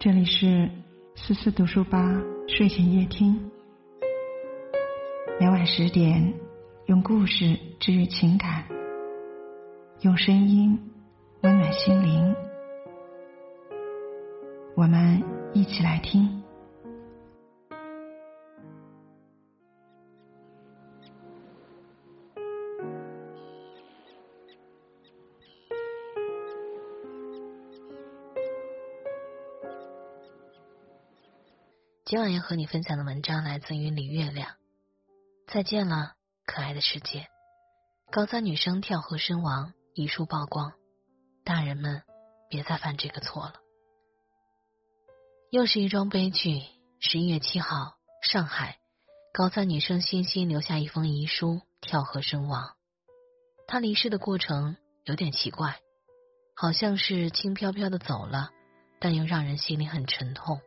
这里是思思读书吧睡前夜听，每晚十点用故事治愈情感，用声音温暖心灵。我们一起来听。今晚要和你分享的文章来自于李月亮。再见了，可爱的世界。高三女生跳河身亡，遗书曝光，大人们别再犯这个错了。又是一桩悲剧。十一月七号，上海高三女生欣欣留下一封遗书，跳河身亡。她离世的过程有点奇怪，好像是轻飘飘的走了，但又让人心里很沉痛。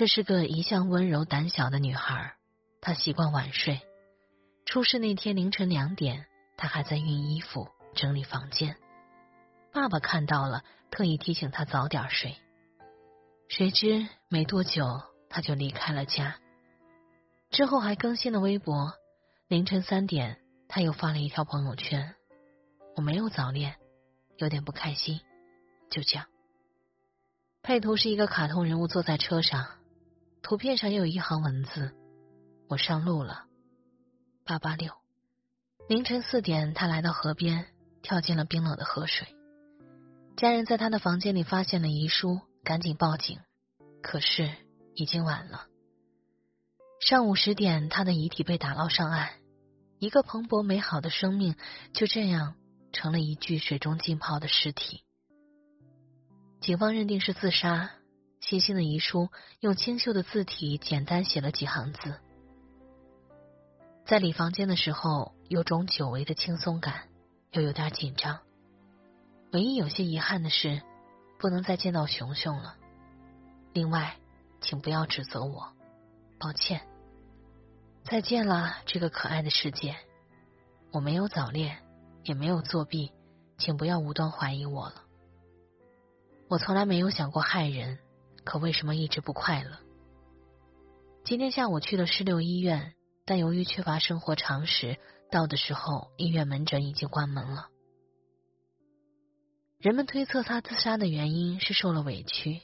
这是个一向温柔胆小的女孩，她习惯晚睡。出事那天凌晨两点，她还在熨衣服、整理房间。爸爸看到了，特意提醒她早点睡。谁知没多久，她就离开了家。之后还更新了微博。凌晨三点，她又发了一条朋友圈：“我没有早恋，有点不开心。”就这样。配图是一个卡通人物坐在车上。图片上有一行文字：“我上路了。”八八六，凌晨四点，他来到河边，跳进了冰冷的河水。家人在他的房间里发现了遗书，赶紧报警，可是已经晚了。上午十点，他的遗体被打捞上岸，一个蓬勃美好的生命就这样成了一具水中浸泡的尸体。警方认定是自杀。欣欣的遗书用清秀的字体简单写了几行字。在理房间的时候，有种久违的轻松感，又有点紧张。唯一有些遗憾的是，不能再见到熊熊了。另外，请不要指责我，抱歉。再见了，这个可爱的世界。我没有早恋，也没有作弊，请不要无端怀疑我了。我从来没有想过害人。可为什么一直不快乐？今天下午去了市六医院，但由于缺乏生活常识，到的时候医院门诊已经关门了。人们推测他自杀的原因是受了委屈。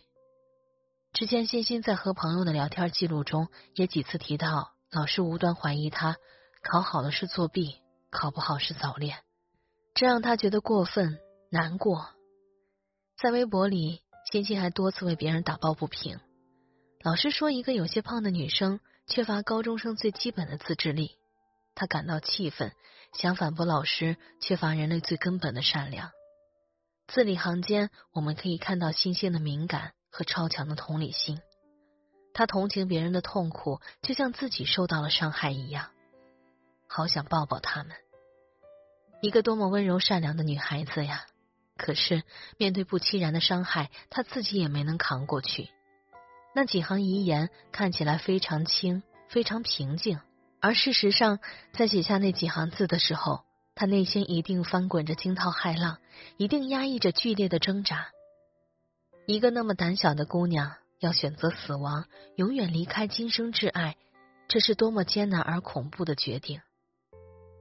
之前欣欣在和朋友的聊天记录中也几次提到，老师无端怀疑他考好了是作弊，考不好是早恋，这让他觉得过分难过。在微博里。欣欣还多次为别人打抱不平。老师说，一个有些胖的女生缺乏高中生最基本的自制力，她感到气愤，想反驳老师缺乏人类最根本的善良。字里行间，我们可以看到欣欣的敏感和超强的同理心。他同情别人的痛苦，就像自己受到了伤害一样，好想抱抱他们。一个多么温柔善良的女孩子呀！可是，面对不期然的伤害，他自己也没能扛过去。那几行遗言看起来非常轻，非常平静，而事实上，在写下那几行字的时候，他内心一定翻滚着惊涛骇浪，一定压抑着剧烈的挣扎。一个那么胆小的姑娘，要选择死亡，永远离开今生挚爱，这是多么艰难而恐怖的决定。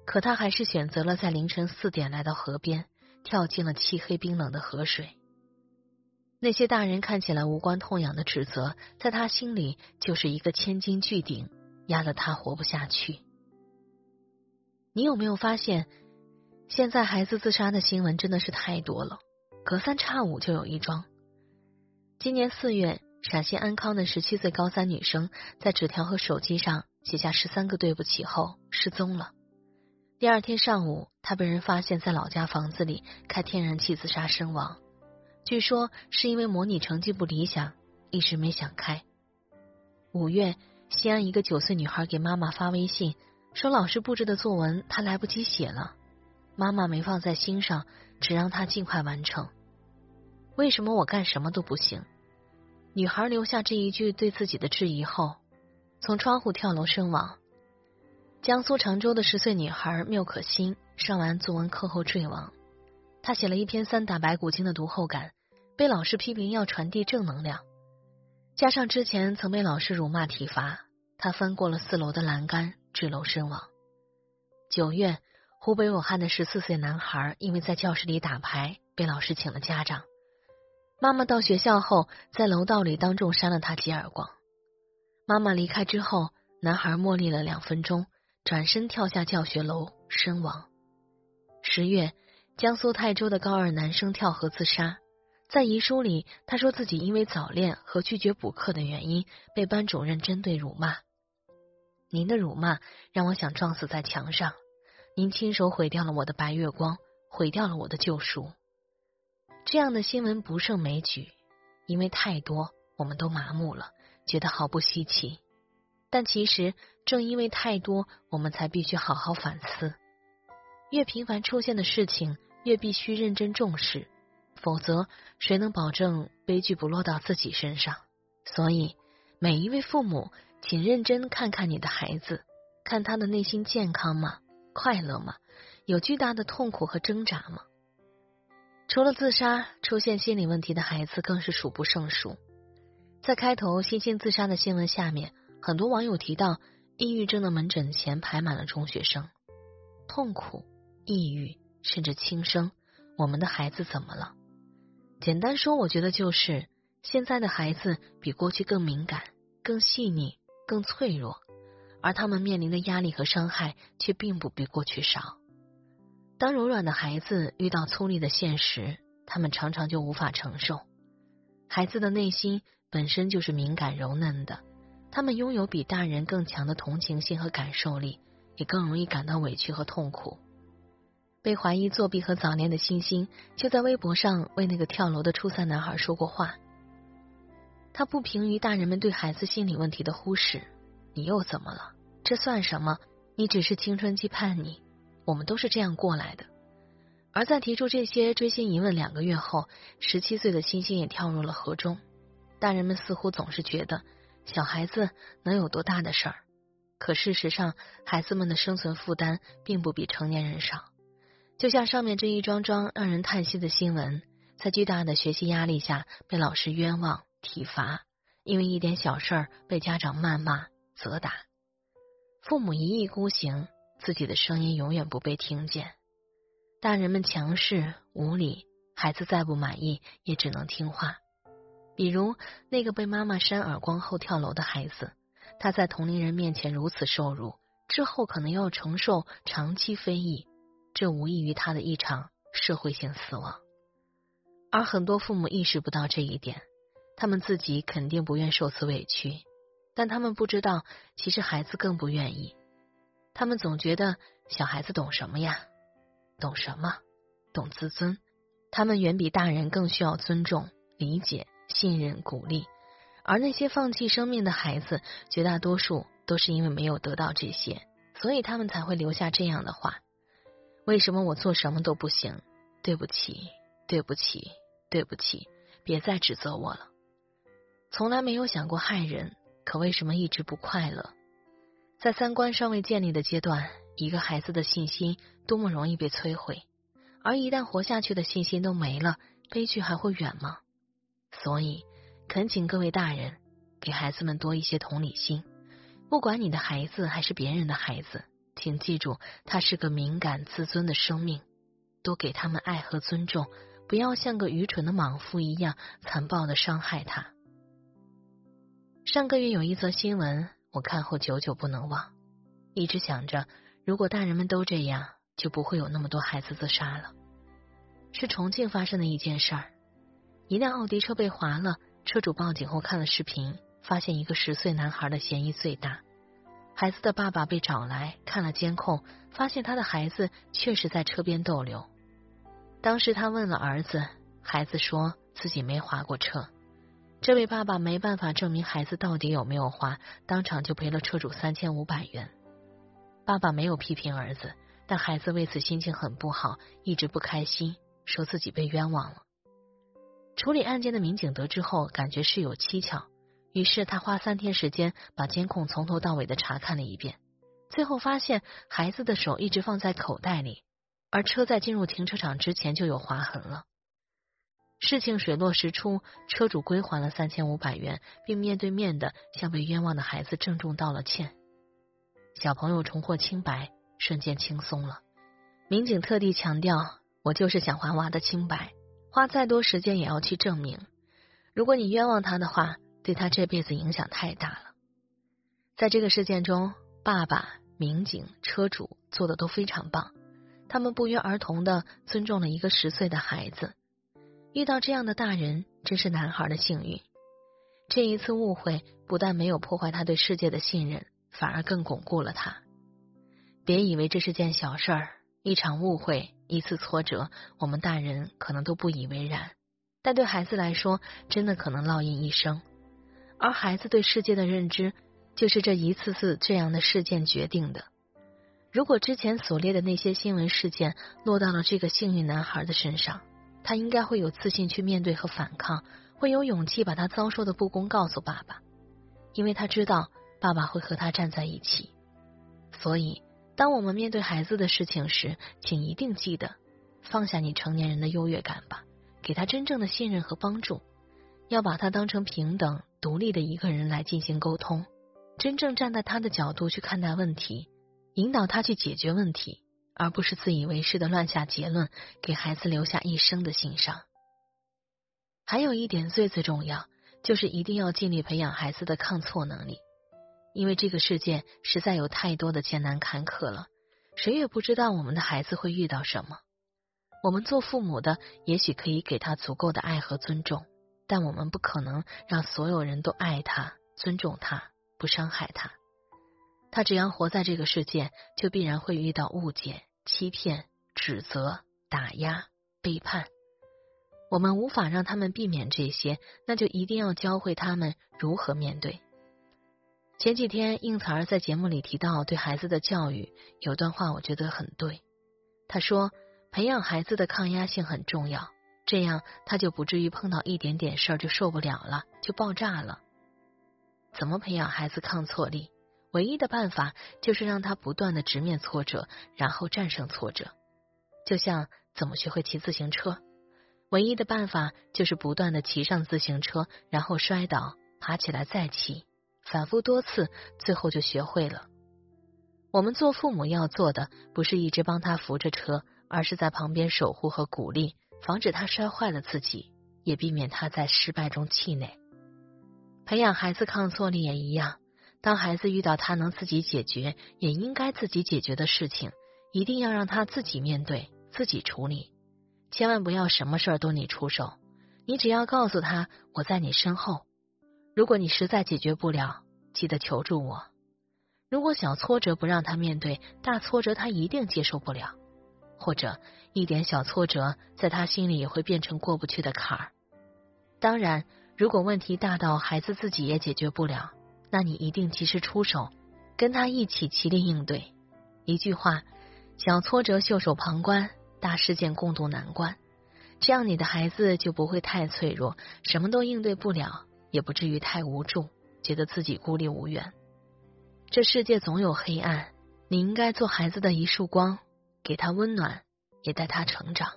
可她还是选择了在凌晨四点来到河边。跳进了漆黑冰冷的河水。那些大人看起来无关痛痒的指责，在他心里就是一个千斤巨顶，压得他活不下去。你有没有发现，现在孩子自杀的新闻真的是太多了，隔三差五就有一桩。今年四月，陕西安康的十七岁高三女生在纸条和手机上写下十三个对不起后失踪了。第二天上午，他被人发现在老家房子里开天然气自杀身亡。据说是因为模拟成绩不理想，一时没想开。五月，西安一个九岁女孩给妈妈发微信，说老师布置的作文她来不及写了，妈妈没放在心上，只让她尽快完成。为什么我干什么都不行？女孩留下这一句对自己的质疑后，从窗户跳楼身亡。江苏常州的十岁女孩缪可欣上完作文课后坠亡。她写了一篇三打白骨精的读后感，被老师批评要传递正能量，加上之前曾被老师辱骂体罚，他翻过了四楼的栏杆，坠楼身亡。九月，湖北武汉的十四岁男孩因为在教室里打牌，被老师请了家长。妈妈到学校后，在楼道里当众扇了他几耳光。妈妈离开之后，男孩默立了两分钟，转身跳下教学楼身亡。十月，江苏泰州的高二男生跳河自杀，在遗书里，他说自己因为早恋和拒绝补课的原因，被班主任针对辱骂。您的辱骂让我想撞死在墙上，您亲手毁掉了我的白月光，毁掉了我的救赎。这样的新闻不胜枚举，因为太多，我们都麻木了，觉得毫不稀奇。但其实正因为太多，我们才必须好好反思。越频繁出现的事情，越必须认真重视，否则谁能保证悲剧不落到自己身上？所以，每一位父母。请认真看看你的孩子，看他的内心健康吗？快乐吗？有巨大的痛苦和挣扎吗？除了自杀，出现心理问题的孩子更是数不胜数。在开头星星自杀的新闻下面，很多网友提到，抑郁症的门诊前排满了中学生，痛苦、抑郁，甚至轻生。我们的孩子怎么了？简单说，我觉得就是现在的孩子比过去更敏感、更细腻。更脆弱，而他们面临的压力和伤害却并不比过去少。当柔软的孩子遇到粗粝的现实，他们常常就无法承受。孩子的内心本身就是敏感柔嫩的，他们拥有比大人更强的同情心和感受力，也更容易感到委屈和痛苦。被怀疑作弊和早恋的星星，就在微博上为那个跳楼的初三男孩说过话。他不平于大人们对孩子心理问题的忽视，你又怎么了？这算什么？你只是青春期叛逆，我们都是这样过来的。而在提出这些追星疑问两个月后，十七岁的星星也跳入了河中。大人们似乎总是觉得小孩子能有多大的事儿，可事实上，孩子们的生存负担并不比成年人少。就像上面这一桩桩让人叹息的新闻，在巨大的学习压力下被老师冤枉。体罚，因为一点小事儿被家长谩骂、责打，父母一意孤行，自己的声音永远不被听见。大人们强势无理，孩子再不满意也只能听话。比如那个被妈妈扇耳光后跳楼的孩子，他在同龄人面前如此受辱，之后可能要承受长期非议，这无异于他的一场社会性死亡。而很多父母意识不到这一点。他们自己肯定不愿受此委屈，但他们不知道，其实孩子更不愿意。他们总觉得小孩子懂什么呀？懂什么？懂自尊。他们远比大人更需要尊重、理解、信任、鼓励。而那些放弃生命的孩子，绝大多数都是因为没有得到这些，所以他们才会留下这样的话：为什么我做什么都不行？对不起，对不起，对不起，别再指责我了。从来没有想过害人，可为什么一直不快乐？在三观尚未建立的阶段，一个孩子的信心多么容易被摧毁，而一旦活下去的信心都没了，悲剧还会远吗？所以，恳请各位大人给孩子们多一些同理心。不管你的孩子还是别人的孩子，请记住，他是个敏感自尊的生命，多给他们爱和尊重，不要像个愚蠢的莽夫一样残暴的伤害他。上个月有一则新闻，我看后久久不能忘，一直想着，如果大人们都这样，就不会有那么多孩子自杀了。是重庆发生的一件事儿，一辆奥迪车被划了，车主报警后看了视频，发现一个十岁男孩的嫌疑最大。孩子的爸爸被找来看了监控，发现他的孩子确实在车边逗留。当时他问了儿子，孩子说自己没划过车。这位爸爸没办法证明孩子到底有没有划，当场就赔了车主三千五百元。爸爸没有批评儿子，但孩子为此心情很不好，一直不开心，说自己被冤枉了。处理案件的民警得知后，感觉事有蹊跷，于是他花三天时间把监控从头到尾的查看了一遍，最后发现孩子的手一直放在口袋里，而车在进入停车场之前就有划痕了。事情水落石出，车主归还了三千五百元，并面对面的向被冤枉的孩子郑重道了歉。小朋友重获清白，瞬间轻松了。民警特地强调：“我就是想还娃的清白，花再多时间也要去证明。如果你冤枉他的话，对他这辈子影响太大了。”在这个事件中，爸爸、民警、车主做的都非常棒，他们不约而同的尊重了一个十岁的孩子。遇到这样的大人，真是男孩的幸运。这一次误会不但没有破坏他对世界的信任。反而更巩固了他。别以为这是件小事儿，一场误会，一次挫折，我们大人可能都不以为然，但对孩子来说，真的可能烙印一生。而孩子对世界的认知，就是这一次次这样的事件决定的。如果之前所列的那些新闻事件落到了这个幸运男孩的身上，他应该会有自信去面对和反抗，会有勇气把他遭受的不公告诉爸爸，因为他知道。爸爸会和他站在一起，所以当我们面对孩子的事情时，请一定记得放下你成年人的优越感吧，给他真正的信任和帮助，要把他当成平等、独立的一个人来进行沟通，真正站在他的角度去看待问题，引导他去解决问题，而不是自以为是的乱下结论，给孩子留下一生的心伤。还有一点最最重要，就是一定要尽力培养孩子的抗挫能力。因为这个世界实在有太多的艰难坎坷了，谁也不知道我们的孩子会遇到什么。我们做父母的也许可以给他足够的爱和尊重，但我们不可能让所有人都爱他、尊重他、不伤害他。他只要活在这个世界，就必然会遇到误解、欺骗、指责、打压、背叛。我们无法让他们避免这些，那就一定要教会他们如何面对。前几天，应采儿在节目里提到对孩子的教育，有段话我觉得很对。他说：“培养孩子的抗压性很重要，这样他就不至于碰到一点点事儿就受不了了，就爆炸了。怎么培养孩子抗挫力？唯一的办法就是让他不断的直面挫折，然后战胜挫折。就像怎么学会骑自行车，唯一的办法就是不断的骑上自行车，然后摔倒，爬起来再骑。”反复多次，最后就学会了。我们做父母要做的，不是一直帮他扶着车，而是在旁边守护和鼓励，防止他摔坏了自己，也避免他在失败中气馁。培养孩子抗挫力也一样，当孩子遇到他能自己解决，也应该自己解决的事情，一定要让他自己面对、自己处理，千万不要什么事儿都你出手。你只要告诉他，我在你身后。如果你实在解决不了，记得求助我。如果小挫折不让他面对，大挫折他一定接受不了。或者一点小挫折，在他心里也会变成过不去的坎儿。当然，如果问题大到孩子自己也解决不了，那你一定及时出手，跟他一起齐力应对。一句话，小挫折袖手旁观，大事件共度难关。这样你的孩子就不会太脆弱，什么都应对不了。也不至于太无助，觉得自己孤立无援。这世界总有黑暗，你应该做孩子的一束光，给他温暖，也带他成长。